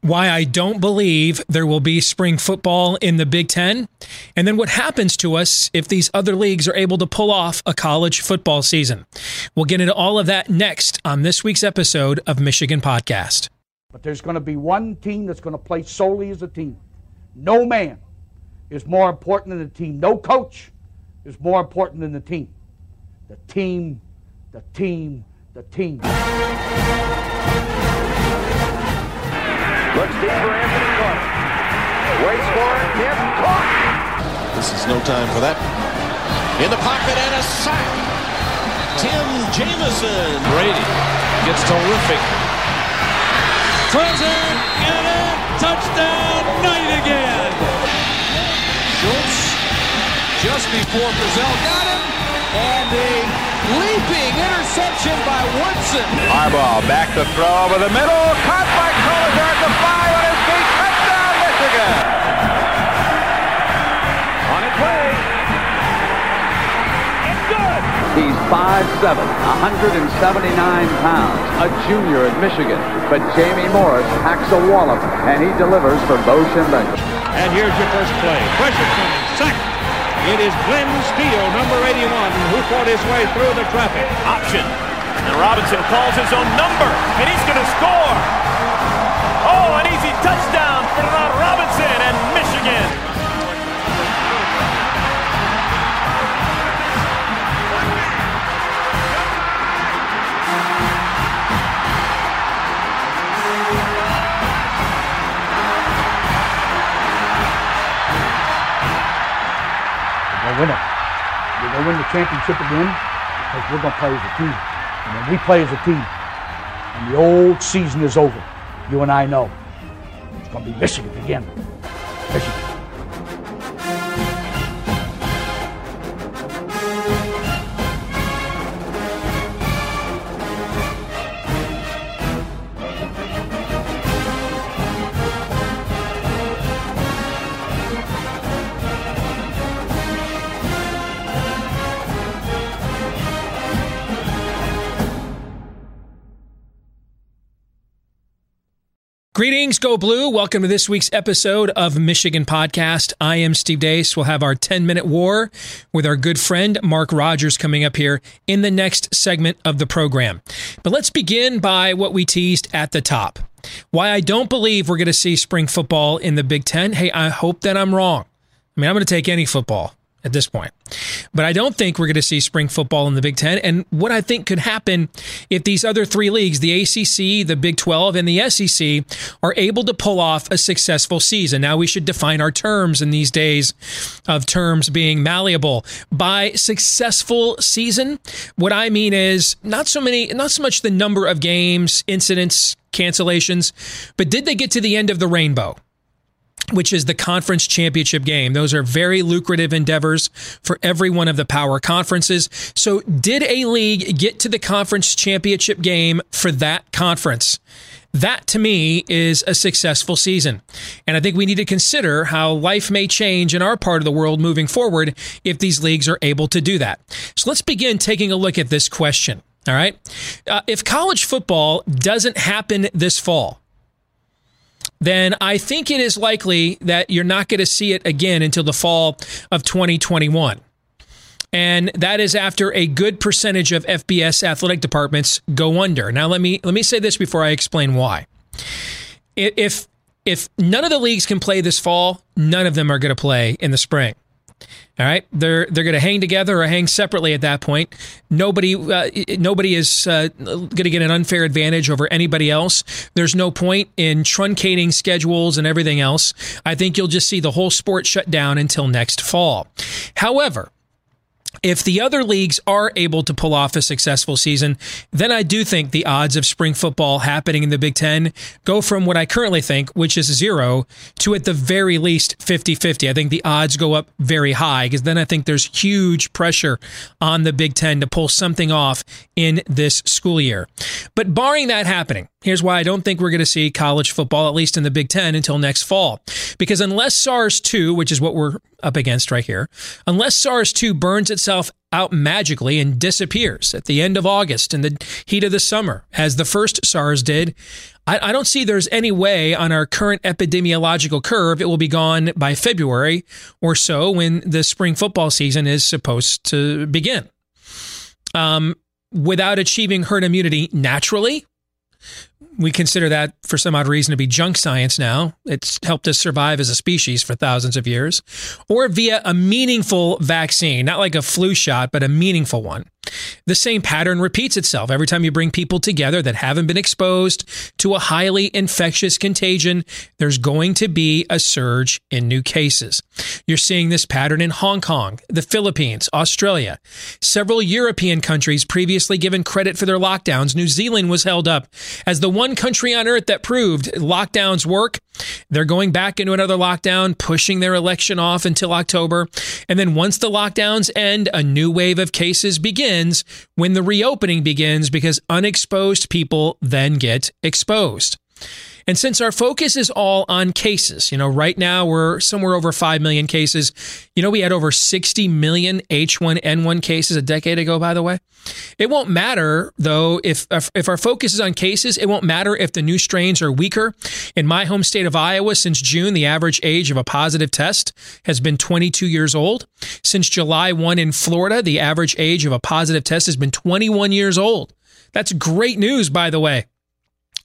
why I don't believe there will be spring football in the Big Ten, and then what happens to us if these other leagues are able to pull off a college football season. We'll get into all of that next on this week's episode of Michigan Podcast. But there's going to be one team that's going to play solely as a team. No man is more important than the team. No coach is more important than the team. The team, the team, the team. Looks deep for Anthony Carter. Waits for it. Hit. Caught. This is no time for that. In the pocket and a sack. Tim Jamison. Brady gets terrific. Throws it. Get it. Touchdown. Knight again. Schultz just before Brazil got him. And a leaping interception by Woodson. Harbaugh back to throw over the middle. Caught by Collier at the five on his feet. Touchdown, Michigan. On its way. It's good. He's 5'7", 179 pounds, a junior at Michigan. But Jamie Morris packs a wallop, and he delivers for Bo Schembechler. And here's your first play. Pressure coming. Sack. It is Glenn Steele, number 81, who fought his way through the traffic. Option. And Robinson calls his own number, and he's going to score. Oh, an easy touchdown for Robinson and Michigan. Win it. We're going to win the championship again because we're going to play as a team. And when we play as a team, and the old season is over, you and I know it's going to be Michigan again. Greetings, Go Blue. Welcome to this week's episode of Michigan Podcast. I am Steve Deace. We'll have our 10 minute war with our good friend Mark Rogers coming up here in the next segment of the program. But let's begin by what we teased at the top. Why I don't believe we're going to see spring football in the Big Ten. Hey, I hope that I'm wrong. I mean, I'm going to take any football at this point. But I don't think we're going to see spring football in the Big Ten. And what I think could happen if these other three leagues, the ACC, the Big 12, and the SEC, are able to pull off a successful season. Now, we should define our terms in these days of terms being malleable. By successful season, what I mean is not so many, not so much the number of games, incidents, cancellations, but did they get to the end of the rainbow? Which is the conference championship game. Those are very lucrative endeavors for every one of the power conferences. So, did a league get to the conference championship game for that conference? That to me is a successful season. And I think we need to consider how life may change in our part of the world moving forward if these leagues are able to do that. So let's begin taking a look at this question. All right. Uh, if college football doesn't happen this fall, then I think it is likely that you're not going to see it again until the fall of 2021. And that is after a good percentage of FBS athletic departments go under. Now let me let me say this before I explain why. If if none of the leagues can play this fall, none of them are going to play in the spring. All right, they're they're going to hang together or hang separately at that point. Nobody uh, nobody is uh, going to get an unfair advantage over anybody else. There's no point in truncating schedules and everything else. I think you'll just see the whole sport shut down until next fall. However, if the other leagues are able to pull off a successful season, then I do think the odds of spring football happening in the Big Ten go from what I currently think, which is zero, to at the very least 50 50. I think the odds go up very high because then I think there's huge pressure on the Big Ten to pull something off in this school year. But barring that happening, here's why I don't think we're going to see college football, at least in the Big Ten, until next fall. Because unless SARS 2, which is what we're up against right here, unless SARS 2 burns itself out magically and disappears at the end of August in the heat of the summer, as the first SARS did, I, I don't see there's any way on our current epidemiological curve it will be gone by February or so when the spring football season is supposed to begin. Um, without achieving herd immunity naturally, we consider that for some odd reason to be junk science now. It's helped us survive as a species for thousands of years. Or via a meaningful vaccine, not like a flu shot, but a meaningful one. The same pattern repeats itself every time you bring people together that haven't been exposed to a highly infectious contagion. There's going to be a surge in new cases. You're seeing this pattern in Hong Kong, the Philippines, Australia. Several European countries previously given credit for their lockdowns. New Zealand was held up as the one country on earth that proved lockdowns work. They're going back into another lockdown, pushing their election off until October. And then once the lockdowns end, a new wave of cases begins when the reopening begins because unexposed people then get exposed. And since our focus is all on cases, you know, right now we're somewhere over 5 million cases. You know, we had over 60 million H1N1 cases a decade ago, by the way. It won't matter, though, if, if our focus is on cases, it won't matter if the new strains are weaker. In my home state of Iowa, since June, the average age of a positive test has been 22 years old. Since July 1 in Florida, the average age of a positive test has been 21 years old. That's great news, by the way.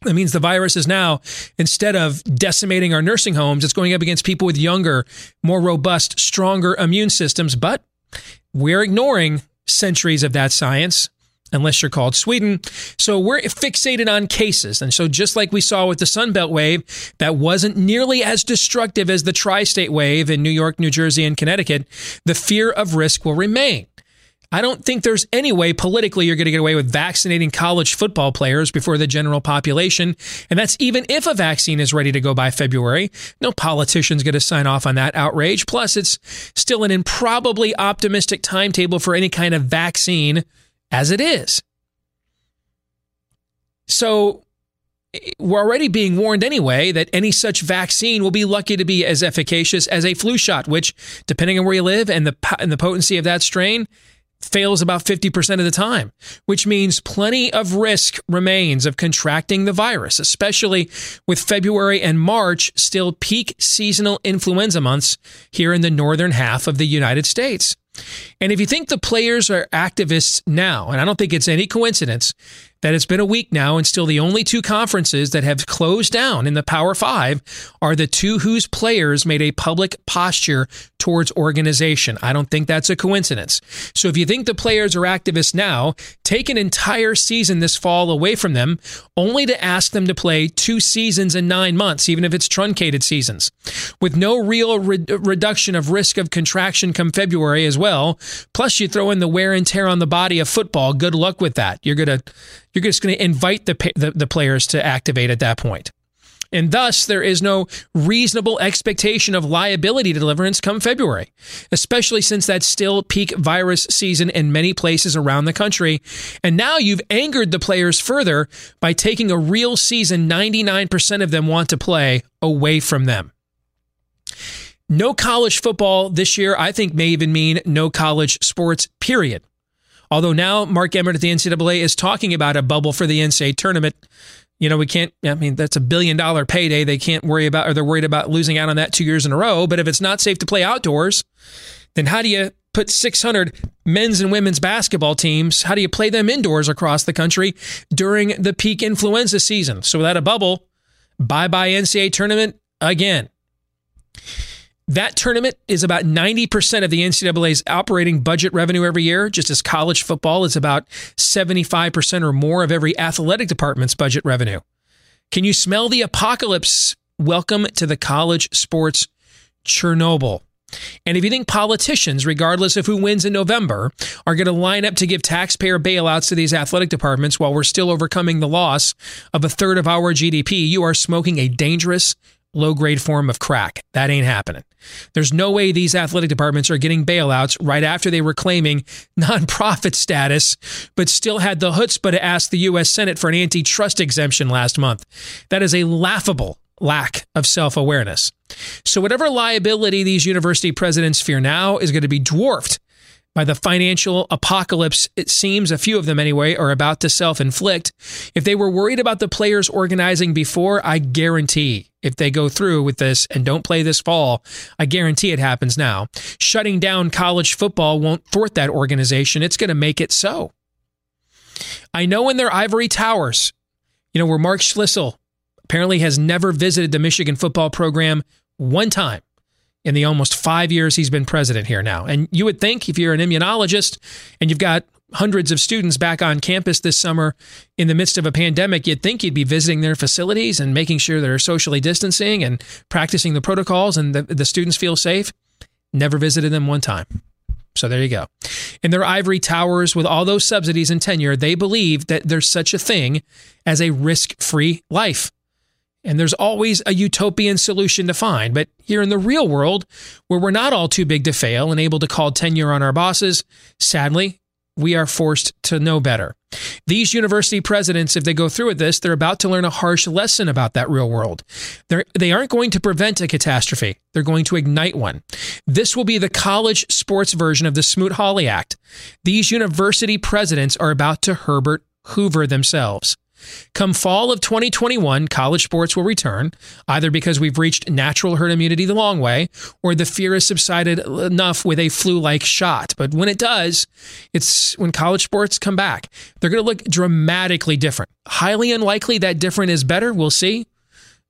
That means the virus is now, instead of decimating our nursing homes, it's going up against people with younger, more robust, stronger immune systems. But we're ignoring centuries of that science, unless you're called Sweden. So we're fixated on cases. And so, just like we saw with the Sunbelt wave, that wasn't nearly as destructive as the tri state wave in New York, New Jersey, and Connecticut, the fear of risk will remain. I don't think there's any way politically you're going to get away with vaccinating college football players before the general population. And that's even if a vaccine is ready to go by February. No politician's going to sign off on that outrage. Plus, it's still an improbably optimistic timetable for any kind of vaccine as it is. So, we're already being warned anyway that any such vaccine will be lucky to be as efficacious as a flu shot, which, depending on where you live and the and the potency of that strain, fails about 50% of the time, which means plenty of risk remains of contracting the virus, especially with February and March still peak seasonal influenza months here in the northern half of the United States. And if you think the players are activists now, and I don't think it's any coincidence that it's been a week now and still the only two conferences that have closed down in the Power Five are the two whose players made a public posture towards organization. I don't think that's a coincidence. So if you think the players are activists now, take an entire season this fall away from them, only to ask them to play two seasons in nine months, even if it's truncated seasons, with no real re- reduction of risk of contraction come February as well. Plus, you throw in the wear and tear on the body of football. Good luck with that. You're gonna you're just going to invite the, the, the players to activate at that point. And thus, there is no reasonable expectation of liability deliverance come February, especially since that's still peak virus season in many places around the country. And now you've angered the players further by taking a real season 99% of them want to play away from them. No college football this year, I think, may even mean no college sports, period. Although now Mark Emmert at the NCAA is talking about a bubble for the NCAA tournament. You know, we can't, I mean, that's a billion dollar payday. They can't worry about, or they're worried about losing out on that two years in a row. But if it's not safe to play outdoors, then how do you put 600 men's and women's basketball teams, how do you play them indoors across the country during the peak influenza season? So without a bubble, bye bye NCAA tournament again. That tournament is about 90% of the NCAA's operating budget revenue every year, just as college football is about 75% or more of every athletic department's budget revenue. Can you smell the apocalypse? Welcome to the college sports Chernobyl. And if you think politicians, regardless of who wins in November, are going to line up to give taxpayer bailouts to these athletic departments while we're still overcoming the loss of a third of our GDP, you are smoking a dangerous low grade form of crack. That ain't happening. There's no way these athletic departments are getting bailouts right after they were claiming nonprofit status, but still had the chutzpah to ask the U.S. Senate for an antitrust exemption last month. That is a laughable lack of self awareness. So, whatever liability these university presidents fear now is going to be dwarfed by the financial apocalypse, it seems a few of them anyway are about to self inflict. If they were worried about the players organizing before, I guarantee if they go through with this and don't play this fall, I guarantee it happens now. Shutting down college football won't thwart that organization, it's going to make it so. I know in their ivory towers, you know, where Mark Schlissel apparently has never visited the Michigan football program one time in the almost five years he's been president here now. And you would think if you're an immunologist and you've got hundreds of students back on campus this summer in the midst of a pandemic, you'd think you'd be visiting their facilities and making sure they're socially distancing and practicing the protocols and the, the students feel safe. Never visited them one time. So there you go. In their ivory towers with all those subsidies and tenure, they believe that there's such a thing as a risk free life. And there's always a utopian solution to find. But here in the real world, where we're not all too big to fail and able to call tenure on our bosses, sadly, we are forced to know better. These university presidents, if they go through with this, they're about to learn a harsh lesson about that real world. They're, they aren't going to prevent a catastrophe, they're going to ignite one. This will be the college sports version of the Smoot Hawley Act. These university presidents are about to Herbert Hoover themselves. Come fall of 2021, college sports will return, either because we've reached natural herd immunity the long way, or the fear has subsided enough with a flu like shot. But when it does, it's when college sports come back, they're going to look dramatically different. Highly unlikely that different is better. We'll see.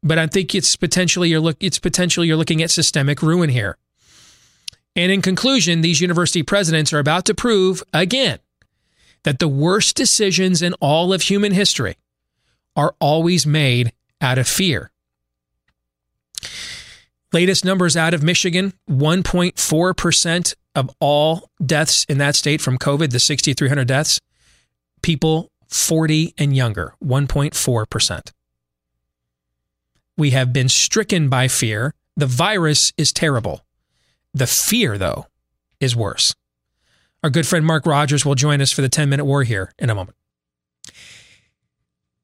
But I think it's potentially you're look it's potentially you're looking at systemic ruin here. And in conclusion, these university presidents are about to prove again that the worst decisions in all of human history are always made out of fear. Latest numbers out of Michigan 1.4% of all deaths in that state from COVID, the 6,300 deaths, people 40 and younger, 1.4%. We have been stricken by fear. The virus is terrible. The fear, though, is worse. Our good friend Mark Rogers will join us for the 10 minute war here in a moment.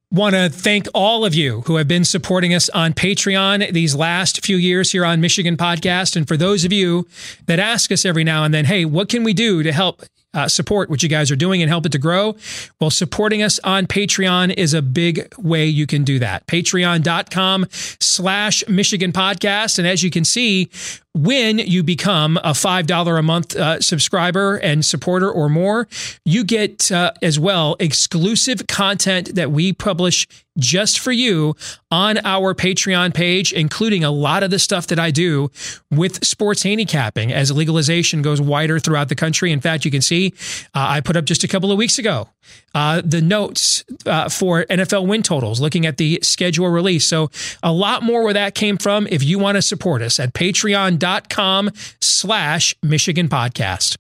Want to thank all of you who have been supporting us on Patreon these last few years here on Michigan Podcast. And for those of you that ask us every now and then, hey, what can we do to help uh, support what you guys are doing and help it to grow? Well, supporting us on Patreon is a big way you can do that. Patreon.com slash Michigan Podcast. And as you can see, when you become a $5 a month uh, subscriber and supporter or more, you get uh, as well exclusive content that we publish just for you on our Patreon page, including a lot of the stuff that I do with sports handicapping as legalization goes wider throughout the country. In fact, you can see uh, I put up just a couple of weeks ago uh, the notes uh, for NFL win totals, looking at the schedule release. So a lot more where that came from. If you want to support us at patreon.com slash Michigan podcast.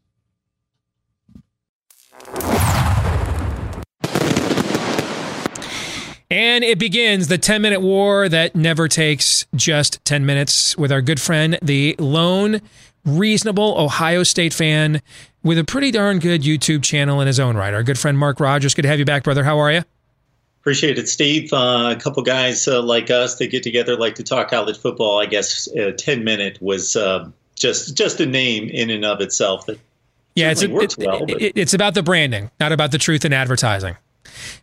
And it begins the 10 minute war that never takes just 10 minutes with our good friend, the lone reasonable Ohio State fan with a pretty darn good YouTube channel in his own right. Our good friend Mark Rogers. Good to have you back, brother. How are you? Appreciate it, Steve. Uh, a couple guys uh, like us that get together like to talk college football. I guess uh, 10 minute was uh, just just a name in and of itself. That yeah, it's, a, it's, well, it, it's about the branding, not about the truth in advertising.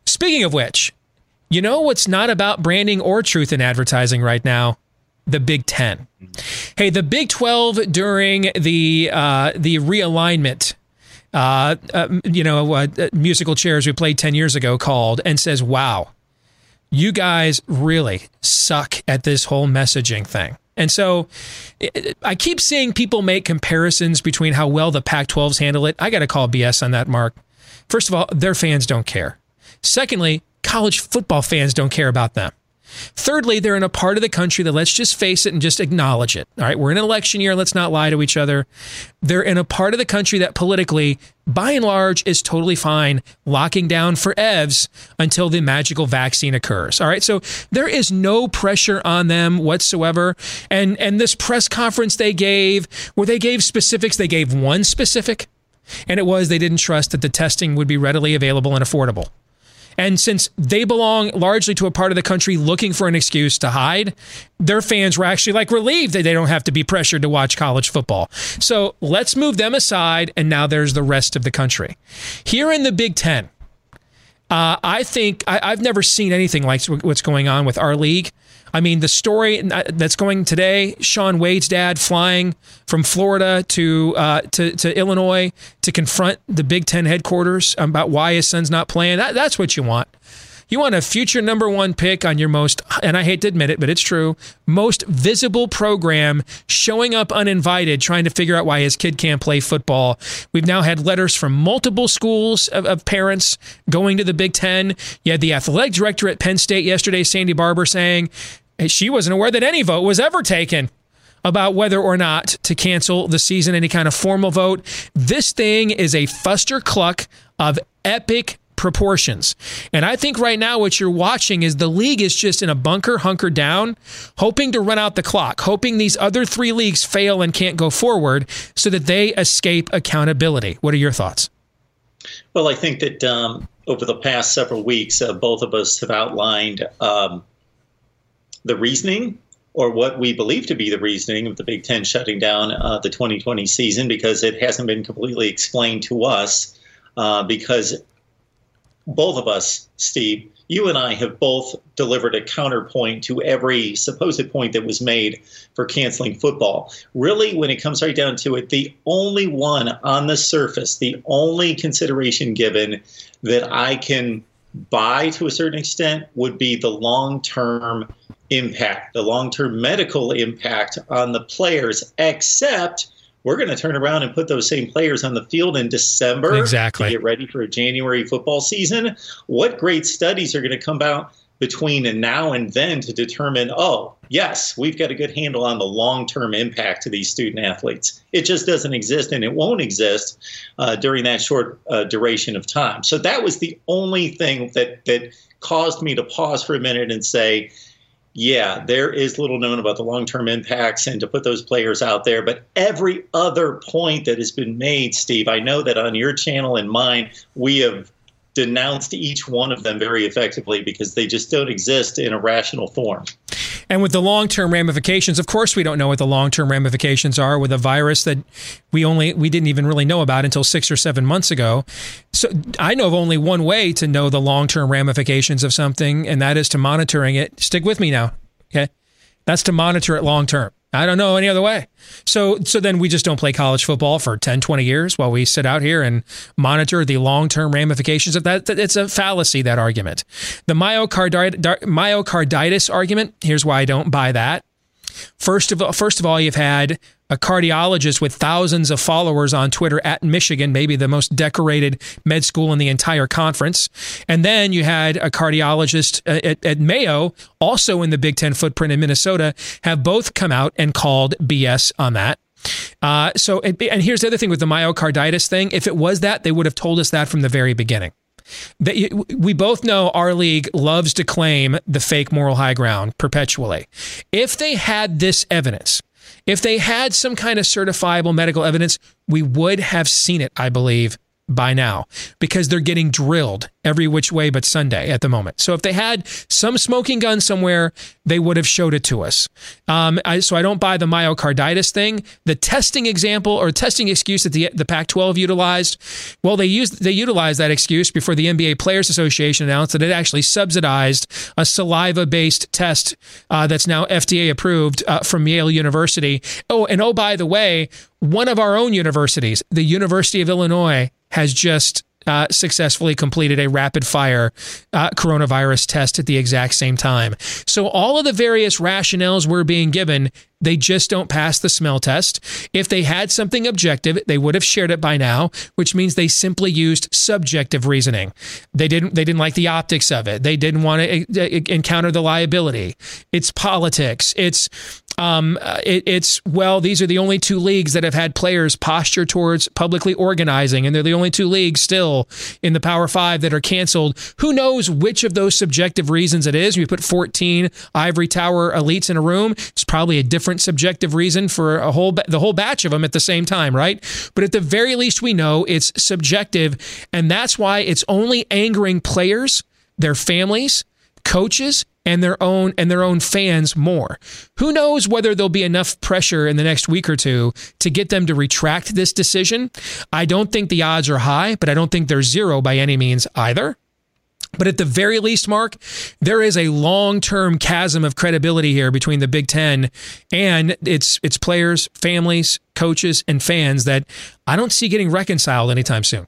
Speaking of which, you know what's not about branding or truth in advertising right now? The Big Ten. Hey, the Big Twelve during the uh, the realignment, uh, uh, you know, uh, musical chairs we played ten years ago called and says, "Wow, you guys really suck at this whole messaging thing." And so I keep seeing people make comparisons between how well the Pac 12s handle it. I got to call BS on that, Mark. First of all, their fans don't care. Secondly, college football fans don't care about them. Thirdly, they're in a part of the country that let's just face it and just acknowledge it. All right, we're in an election year. Let's not lie to each other. They're in a part of the country that politically, by and large, is totally fine locking down for EVs until the magical vaccine occurs. All right, so there is no pressure on them whatsoever. And and this press conference they gave, where they gave specifics, they gave one specific, and it was they didn't trust that the testing would be readily available and affordable. And since they belong largely to a part of the country looking for an excuse to hide, their fans were actually like relieved that they don't have to be pressured to watch college football. So let's move them aside. And now there's the rest of the country. Here in the Big Ten, uh, I think I, have never seen anything like what's going on with our league. I mean, the story that's going today: Shaun Wade's dad flying from Florida to uh, to, to Illinois to confront the Big Ten headquarters about why his son's not playing. That, that's what you want. You want a future number one pick on your most, and I hate to admit it, but it's true, most visible program showing up uninvited, trying to figure out why his kid can't play football. We've now had letters from multiple schools of, of parents going to the Big Ten. You had the athletic director at Penn State yesterday, Sandy Barbour, saying she wasn't aware that any vote was ever taken about whether or not to cancel the season, any kind of formal vote. This thing is a fuster cluck of epic proportions. And I think right now what you're watching is the league is just in a bunker, hunker down, hoping to run out the clock, hoping these other three leagues fail and can't go forward so that they escape accountability. What are your thoughts? Well, I think that um, over the past several weeks, uh, both of us have outlined um, the reasoning or what we believe to be the reasoning of the Big Ten shutting down uh, the 2020 season because it hasn't been completely explained to us. Uh, because both of us, Steve, you and I have both delivered a counterpoint to every supposed point that was made for canceling football. Really, when it comes right down to it, the only one on the surface, the only consideration given that I can buy to a certain extent would be the long term impact, the long term medical impact on the players, except we're going to turn around and put those same players on the field in December exactly. to get ready for a January football season. What great studies are going to come out between and now and then to determine, oh, yes, we've got a good handle on the long term impact to these student athletes. It just doesn't exist and it won't exist uh, during that short uh, duration of time. So that was the only thing that, that caused me to pause for a minute and say, yeah, there is little known about the long term impacts and to put those players out there. But every other point that has been made, Steve, I know that on your channel and mine, we have denounced each one of them very effectively because they just don't exist in a rational form. And with the long term ramifications, of course, we don't know what the long term ramifications are with a virus that we only we didn't even really know about until six or seven months ago. So I know of only one way to know the long term ramifications of something, and that is to monitoring it. Stick with me now, okay? That's to monitor it long term. I don't know any other way. So so then we just don't play college football for 10, 20 years while we sit out here and monitor the long-term ramifications of that. It's a fallacy that argument. The myocarditis argument, here's why I don't buy that. First of all, first of all, you've had a cardiologist with thousands of followers on Twitter at Michigan, maybe the most decorated med school in the entire conference. And then you had a cardiologist uh, at, at Mayo, also in the Big Ten footprint in Minnesota, have both come out and called BS on that. Uh, so, and here's the other thing with the myocarditis thing. If it was that, they would have told us that from the very beginning. We both know our league loves to claim the fake moral high ground perpetually. If they had this evidence, if they had some kind of certifiable medical evidence, we would have seen it, I believe, by now because they're getting drilled every which way but Sunday at the moment. So if they had some smoking gun somewhere, they would have showed it to us. Um, I, so I don't buy the myocarditis thing. The testing example or testing excuse that the the Pac-12 utilized, well, they used they utilized that excuse before the NBA Players Association announced that it actually subsidized a saliva-based test uh, that's now FDA approved uh, from Yale University. Oh, and oh by the way, one of our own universities, the University of Illinois, has just uh, successfully completed a rapid fire uh, coronavirus test at the exact same time. So, all of the various rationales we're being given they just don't pass the smell test. If they had something objective, they would have shared it by now, which means they simply used subjective reasoning. They didn't they didn't like the optics of it. They didn't want to uh, encounter the liability. It's politics. It's um, it, it's well, these are the only two leagues that have had players posture towards publicly organizing, and they're the only two leagues still in the Power Five that are canceled. Who knows which of those subjective reasons it is? We put 14 ivory tower elites in a room. It's probably a different different subjective reason for a whole the whole batch of them at the same time, right? But at the very least, we know it's subjective, and that's why it's only angering players their families, coaches, and their own and their own fans more. Who knows whether there'll be enough pressure in the next week or two to get them to retract this decision? I don't think the odds are high, but I don't think they're zero by any means either. But at the very least, Mark, there is a long-term chasm of credibility here between the Big Ten and its its players, families, coaches, and fans that I don't see getting reconciled anytime soon.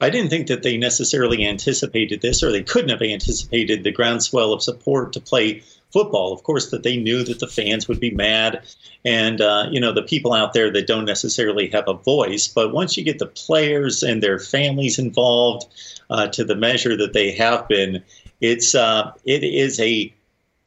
I didn't think that they necessarily anticipated this, or they couldn't have anticipated the groundswell of support to play football. Of course, that they knew that the fans would be mad, and uh, you know the people out there that don't necessarily have a voice. But once you get the players and their families involved, uh, to the measure that they have been, it's uh, it is a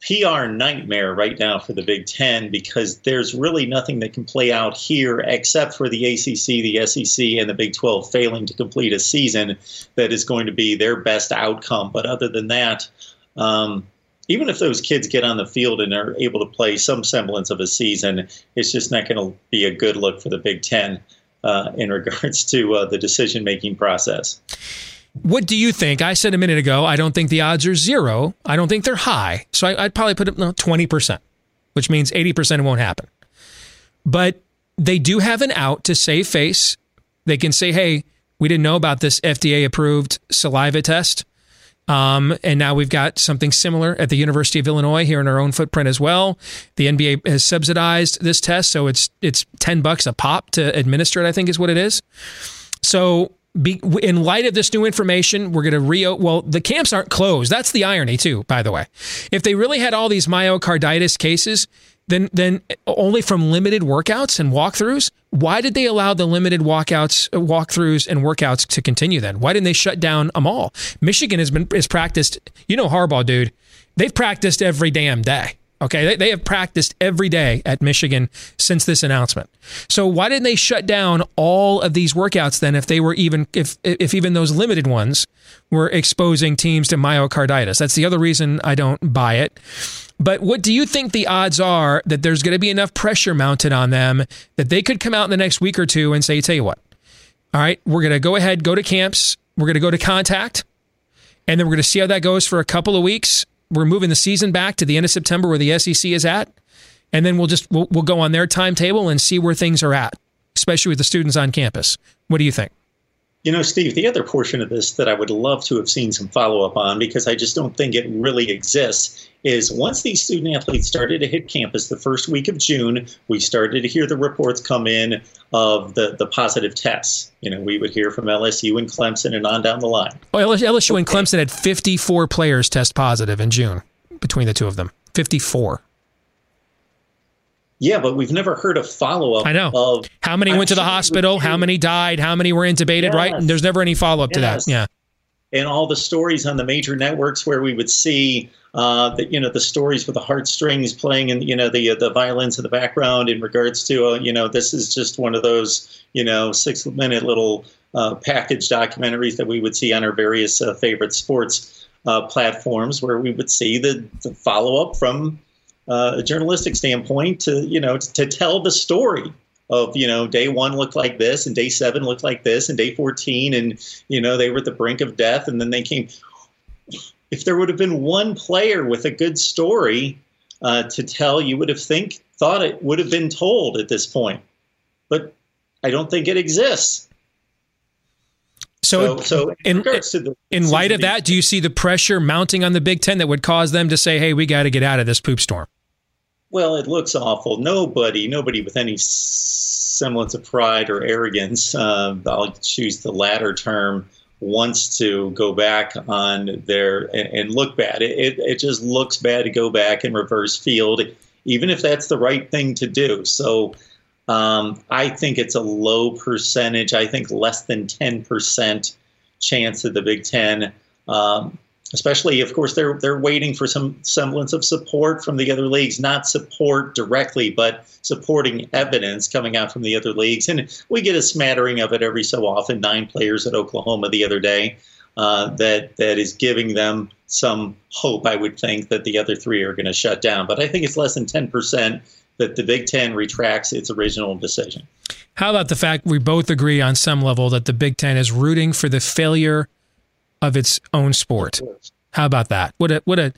PR nightmare right now for the Big Ten because there's really nothing that can play out here except for the ACC, the SEC, and the Big 12 failing to complete a season that is going to be their best outcome. But other than that, um, even if those kids get on the field and are able to play some semblance of a season, it's just not going to be a good look for the Big Ten uh, in regards to uh, the decision making process. What do you think? I said a minute ago, I don't think the odds are zero. I don't think they're high. So I, would probably put it no, 20%, which means 80% won't happen. But they do have an out to save face. They can say, hey, we didn't know about this FDA approved saliva test. Um, and now we've got something similar at the University of Illinois here in our own footprint as well. The NBA has subsidized this test, so it's it's ten bucks a pop to administer it. I think is what it is. So be, in light of this new information, we're going to re. Well, the camps aren't closed. That's the irony, too. By the way, if they really had all these myocarditis cases, then then only from limited workouts and walkthroughs. Why did they allow the limited walkouts, walkthroughs, and workouts to continue? Then why didn't they shut down them all? Michigan has been has practiced. You know Harbaugh, dude. They've practiced every damn day. Okay, they, they have practiced every day at Michigan since this announcement. So why didn't they shut down all of these workouts then if they were even if if even those limited ones were exposing teams to myocarditis? That's the other reason I don't buy it. But what do you think the odds are that there's going to be enough pressure mounted on them that they could come out in the next week or two and say, tell you what, all right, we're going to go ahead, go to camps, we're going to go to contact, and then we're going to see how that goes for a couple of weeks we're moving the season back to the end of September where the SEC is at, and then we'll just we'll, we'll go on their timetable and see where things are at, especially with the students on campus. What do you think? You know, Steve, the other portion of this that I would love to have seen some follow up on because I just don't think it really exists is once these student athletes started to hit campus the first week of June, we started to hear the reports come in of the, the positive tests. You know, we would hear from LSU and Clemson and on down the line. Well, LSU and Clemson had 54 players test positive in June between the two of them. 54. Yeah, but we've never heard a follow up. I know. Of, how many went to the hospital? How many died? How many were intubated? Yes. Right? And there's never any follow up yes. to that. Yeah. And all the stories on the major networks where we would see uh, the, you know the stories with the heartstrings playing and you know the uh, the violins in the background in regards to uh, you know this is just one of those you know six minute little uh, package documentaries that we would see on our various uh, favorite sports uh, platforms where we would see the, the follow up from uh, a journalistic standpoint to you know to, to tell the story of you know day one looked like this and day seven looked like this and day 14 and you know they were at the brink of death and then they came. If there would have been one player with a good story uh, to tell you would have think thought it would have been told at this point. But i don't think it exists. So, so, so in, in, in light of that, do you see the pressure mounting on the Big Ten that would cause them to say, "Hey, we got to get out of this poop storm"? Well, it looks awful. Nobody, nobody with any semblance of pride or arrogance, uh, I'll choose the latter term, wants to go back on their and, and look bad. It, it, it, just looks bad to go back and reverse field, even if that's the right thing to do. So um, I think it's a low percentage. I think less than 10% chance of the Big Ten um, especially of course they're they're waiting for some semblance of support from the other leagues not support directly but supporting evidence coming out from the other leagues. And we get a smattering of it every so often nine players at oklahoma the other day uh, that that is giving them some hope i would think that the other three are going to shut down. But i think it's less than 10% that the big ten retracts its original decision. How about the fact we both agree on some level that the big ten is rooting for the failure of its own sport. How about that? What a what a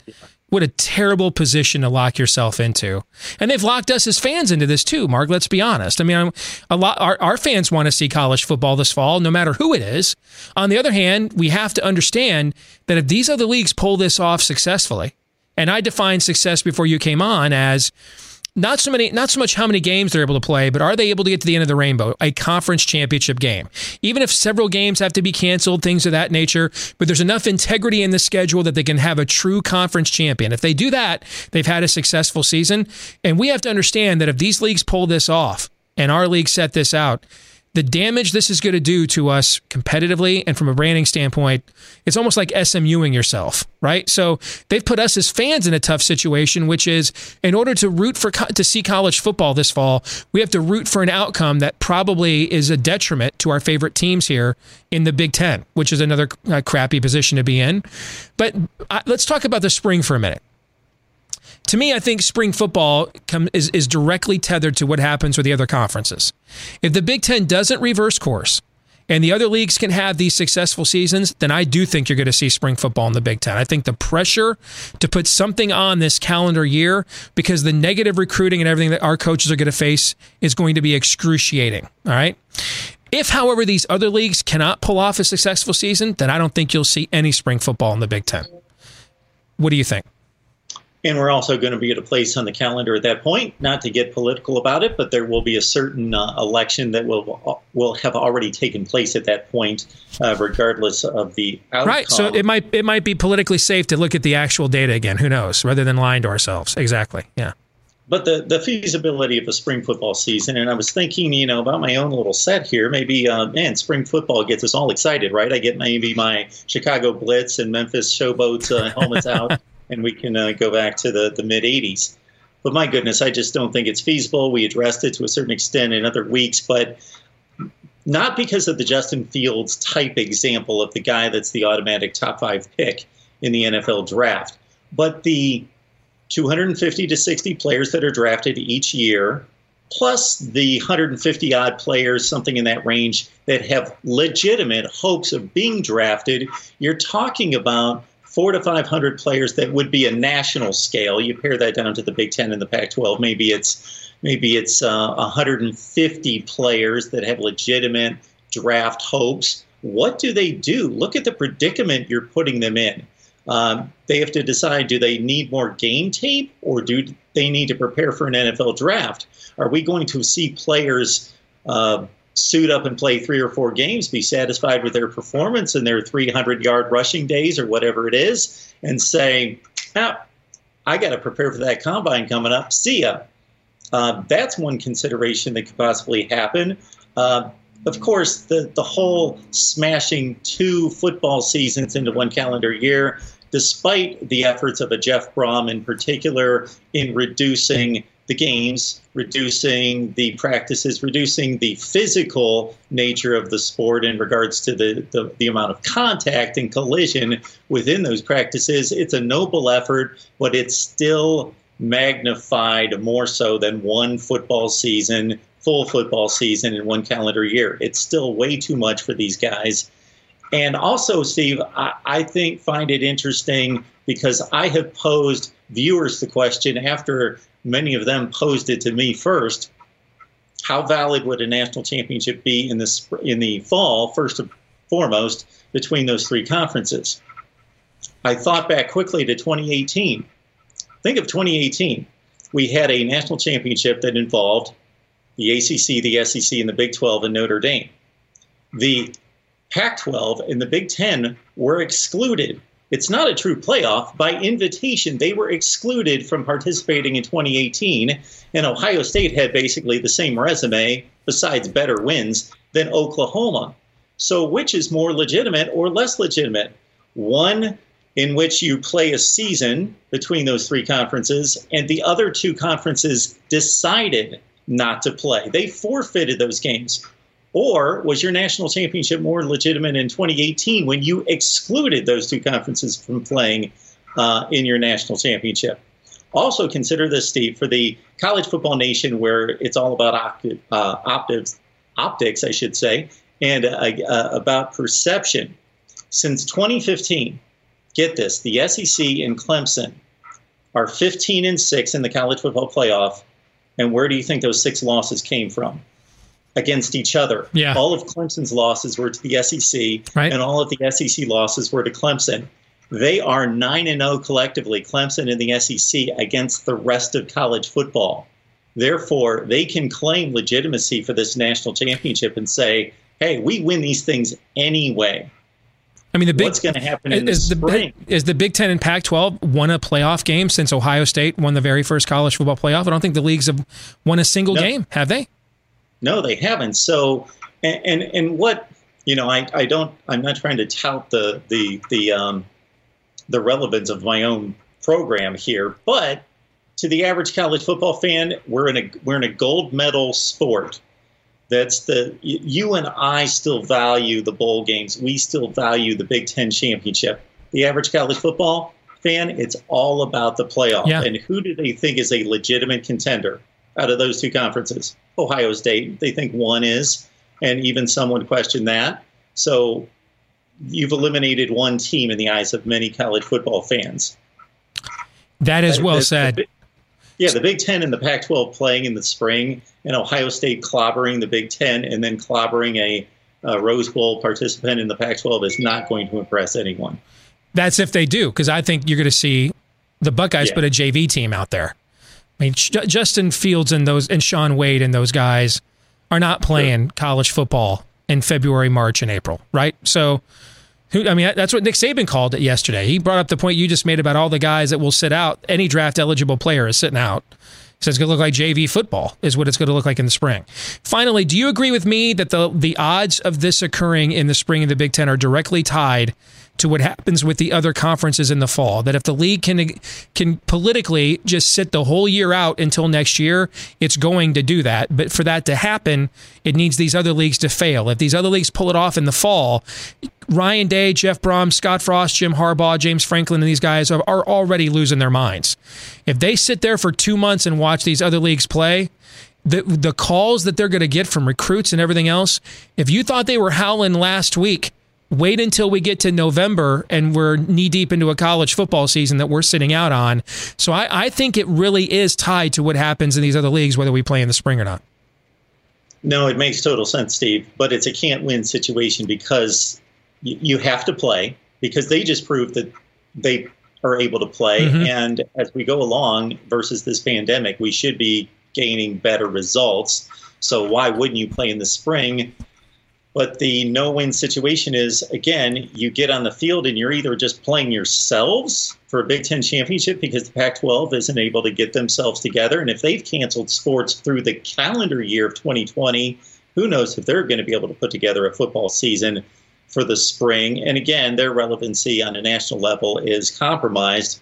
what a terrible position to lock yourself into. And they've locked us as fans into this too, Mark. Let's be honest. I mean, a lot our, our fans want to see college football this fall, no matter who it is. On the other hand, we have to understand that if these other leagues pull this off successfully, and I define success before you came on as not so many not so much how many games they're able to play but are they able to get to the end of the rainbow a conference championship game? Even if several games have to be canceled things of that nature but there's enough integrity in the schedule that they can have a true conference champion. If they do that they've had a successful season. And we have to understand that if these leagues pull this off and our league set this out the damage this is going to do to us competitively and from a branding standpoint, it's almost like SMUing yourself, right? So they've put us as fans in a tough situation, which is in order to root for to see college football this fall, we have to root for an outcome that probably is a detriment to our favorite teams here in the Big Ten, which is another uh, crappy position to be in. But uh, let's talk about the spring for a minute to me, I think spring football come, is, is directly tethered to what happens with the other conferences. If the Big Ten doesn't reverse course and the other leagues can have these successful seasons, then I do think you're going to see spring football in the Big Ten. I think the pressure to put something on this calendar year because the negative recruiting and everything that our coaches are going to face is going to be excruciating. All right. If, however, these other leagues cannot pull off a successful season, then I don't think you'll see any spring football in the Big Ten. What do you think? And we're also going to be at a place on the calendar at that point, not to get political about it, but there will be a certain uh, election that will will have already taken place at that point, uh, regardless of the outcome. Right. So it might it might be politically safe to look at the actual data again. Who knows? Rather than lying to ourselves. Exactly. Yeah but the, the feasibility of a spring football season, and I was thinking, you know, about my own little set here. Maybe, uh, man, spring football gets us all excited, right? I get maybe my Chicago Blitz and Memphis Showboats uh, helmets out, and we can uh, go back to the, the mid 80s. But my goodness, I just don't think it's feasible. We addressed it to a certain extent in other weeks, but not because of the Justin Fields type example of the guy that's the automatic top five pick in the NFL draft, but the 250 to 60 players that are drafted each year, plus the 150 odd players, something in that range, that have legitimate hopes of being drafted, you're talking about four to 500 players that would be a national scale. You pair that down to the Big Ten and the Pac-12. Maybe it's maybe it's uh, 150 players that have legitimate draft hopes. What do they do? Look at the predicament you're putting them in. Um, they have to decide do they need more game tape or do they need to prepare for an NFL draft? Are we going to see players uh, suit up and play three or four games, be satisfied with their performance and their 300 yard rushing days or whatever it is, and say, ah, I got to prepare for that combine coming up. See ya. Uh, that's one consideration that could possibly happen. Uh, of course, the, the whole smashing two football seasons into one calendar year, despite the efforts of a Jeff Brohm in particular in reducing the games, reducing the practices, reducing the physical nature of the sport in regards to the, the, the, amount of contact and collision within those practices. It's a noble effort, but it's still magnified more so than one football season, full football season in one calendar year. It's still way too much for these guys. And also, Steve, I, I think find it interesting because I have posed viewers the question after many of them posed it to me first. How valid would a national championship be in the in the fall? First and foremost, between those three conferences. I thought back quickly to 2018. Think of 2018. We had a national championship that involved the ACC, the SEC, and the Big 12 and Notre Dame. The Pac 12 and the Big 10 were excluded it's not a true playoff. By invitation, they were excluded from participating in 2018, and Ohio State had basically the same resume, besides better wins, than Oklahoma. So, which is more legitimate or less legitimate? One in which you play a season between those three conferences, and the other two conferences decided not to play. They forfeited those games. Or was your national championship more legitimate in 2018 when you excluded those two conferences from playing uh, in your national championship? Also, consider this, Steve, for the college football nation where it's all about opti- uh, optics, optics, I should say, and uh, uh about perception. Since 2015, get this: the SEC and Clemson are 15 and six in the college football playoff. And where do you think those six losses came from? Against each other. Yeah. All of Clemson's losses were to the SEC, Right. and all of the SEC losses were to Clemson. They are 9 and 0 collectively, Clemson and the SEC, against the rest of college football. Therefore, they can claim legitimacy for this national championship and say, hey, we win these things anyway. I mean, the big What's going to happen in the is the spring? is the Big Ten and Pac-12 won a playoff game since Ohio State won the very first college football playoff? I don't think the leagues have won a single No. game, have they? No, they haven't. So, and and, and what you know, I, I don't. I'm not trying to tout the the the um, the relevance of my own program here, but to the average college football fan, we're in a we're in a gold medal sport. That's the you and I still value the bowl games. We still value the Big Ten championship. The average college football fan, it's all about the playoff. Yeah. And who do they think is a legitimate contender out of those two conferences? Ohio State. They think one is, and even some would question that. So you've eliminated one team in the eyes of many college football fans. That is well The- the said. Big- yeah, the Big Ten and the Pac 12 playing in the spring, and Ohio State clobbering the Big Ten and then clobbering a, a Rose Bowl participant in the Pac 12 is not going to impress anyone. That's if they do, because I think you're going to see the Buckeyes Yeah. put a JV team out there. I mean, J- Justin Fields and those and Shaun Wade and those guys are not playing college football in February, March, and April, right? So, who? I mean, that's what Nick Saban called it yesterday. He brought up the point you just made about all the guys that will sit out. Any draft eligible player is sitting out. So it's going to look like JV football is what it's going to look like in the spring. Finally, do you agree with me that the the odds of this occurring in the spring of the Big Ten are directly tied to what happens with the other conferences in the fall? That if the league can can politically just sit the whole year out until next year, it's going to do that. But for that to happen, it needs these other leagues to fail. If these other leagues pull it off in the fall, Ryan Day, Jeff Brohm, Scott Frost, Jim Harbaugh, James Franklin, and these guys are, are already losing their minds. If they sit there for two months and watch these other leagues play, the the calls that they're going to get from recruits and everything else, if you thought they were howling last week, wait until we get to November and we're knee deep into a college football season that we're sitting out on. So I, I think it really is tied to what happens in these other leagues, whether we play in the spring or not. No, it makes total sense, Steve, but it's a can't win situation because y- you have to play because they just proved that they are able to play. Mhm. And as we go along versus this pandemic, we should be gaining better results. So why wouldn't you play in the spring? But the no win situation is again, you get on the field and you're either just playing yourselves for a Big Ten championship because the Pac 12 isn't able to get themselves together. And if they've canceled sports through the calendar year of 2020, who knows if they're going to be able to put together a football season for the spring. And again, their relevancy on a national level is compromised.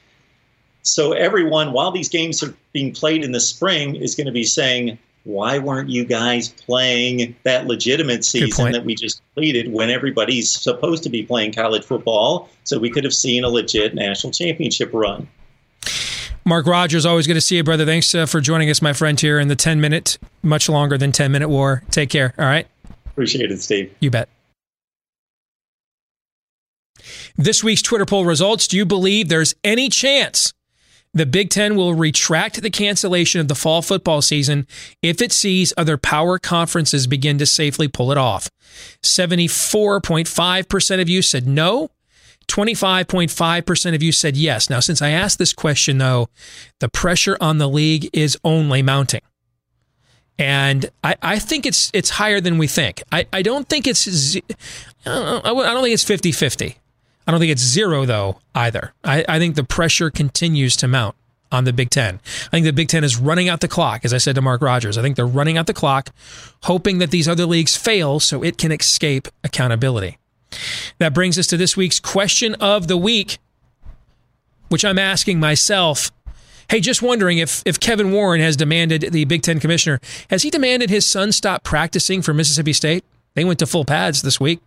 So everyone, while these games are being played in the spring, is going to be saying, why weren't you guys playing that legitimate season that we just completed when everybody's supposed to be playing college football so we could have seen a legit national championship run? Mark Rogers, always good to see you, brother. Thanks uh, for joining us, my friend, here in the 10 minute, much longer than 10 minute war. Take care. All right. Appreciate it, Steve. You bet. This week's Twitter poll results Do you believe there's any chance the Big Ten will retract the cancellation of the fall football season if it sees other power conferences begin to safely pull it off? 74.5% of you said no. 25.5% of you said yes. Now, since I asked this question, though, the pressure on the league is only mounting. And I, I think it's it's higher than we think. I, I don't think it's I don't, think it's 50 50. I don't think it's zero, though, either. I, I think the pressure continues to mount on the Big Ten. I think the Big Ten is running out the clock, as I said to Mark Rogers. I think they're running out the clock, hoping that these other leagues fail so it can escape accountability. That brings us to this week's question of the week, which I'm asking myself. Hey, just wondering if if Kevin Warren has demanded the Big Ten commissioner, has he demanded his son stop practicing for Mississippi State? They went to full pads this week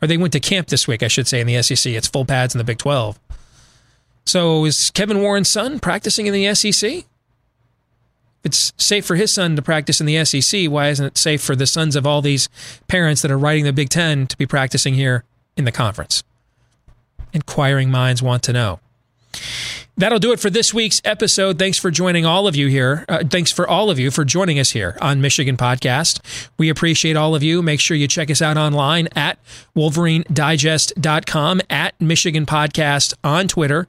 or they went to camp this week, I should say, in the SEC. It's full pads in the Big 12. So is Kevin Warren's son practicing in the SEC? It's safe for his son to practice in the SEC. Why isn't it safe for the sons of all these parents that are writing the Big Ten to be practicing here in the conference? Inquiring minds want to know. That'll do it for this week's episode. Thanks for joining all of you here. Uh, thanks for all of you for joining us here on Michigan Podcast. We appreciate all of you. Make sure you check us out online at wolverinedigest.com, at Michigan Podcast on Twitter.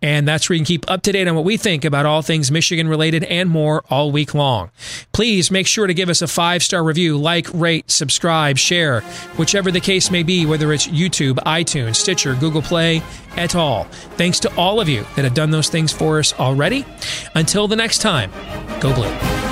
And that's where you can keep up to date on what we think about all things Michigan related and more all week long. Please make sure to give us a five star review, like, rate, subscribe, share, whichever the case may be, whether it's YouTube, iTunes, Stitcher, Google Play, et al. Thanks to all of you that have done those things for us already. Until the next time, go blue.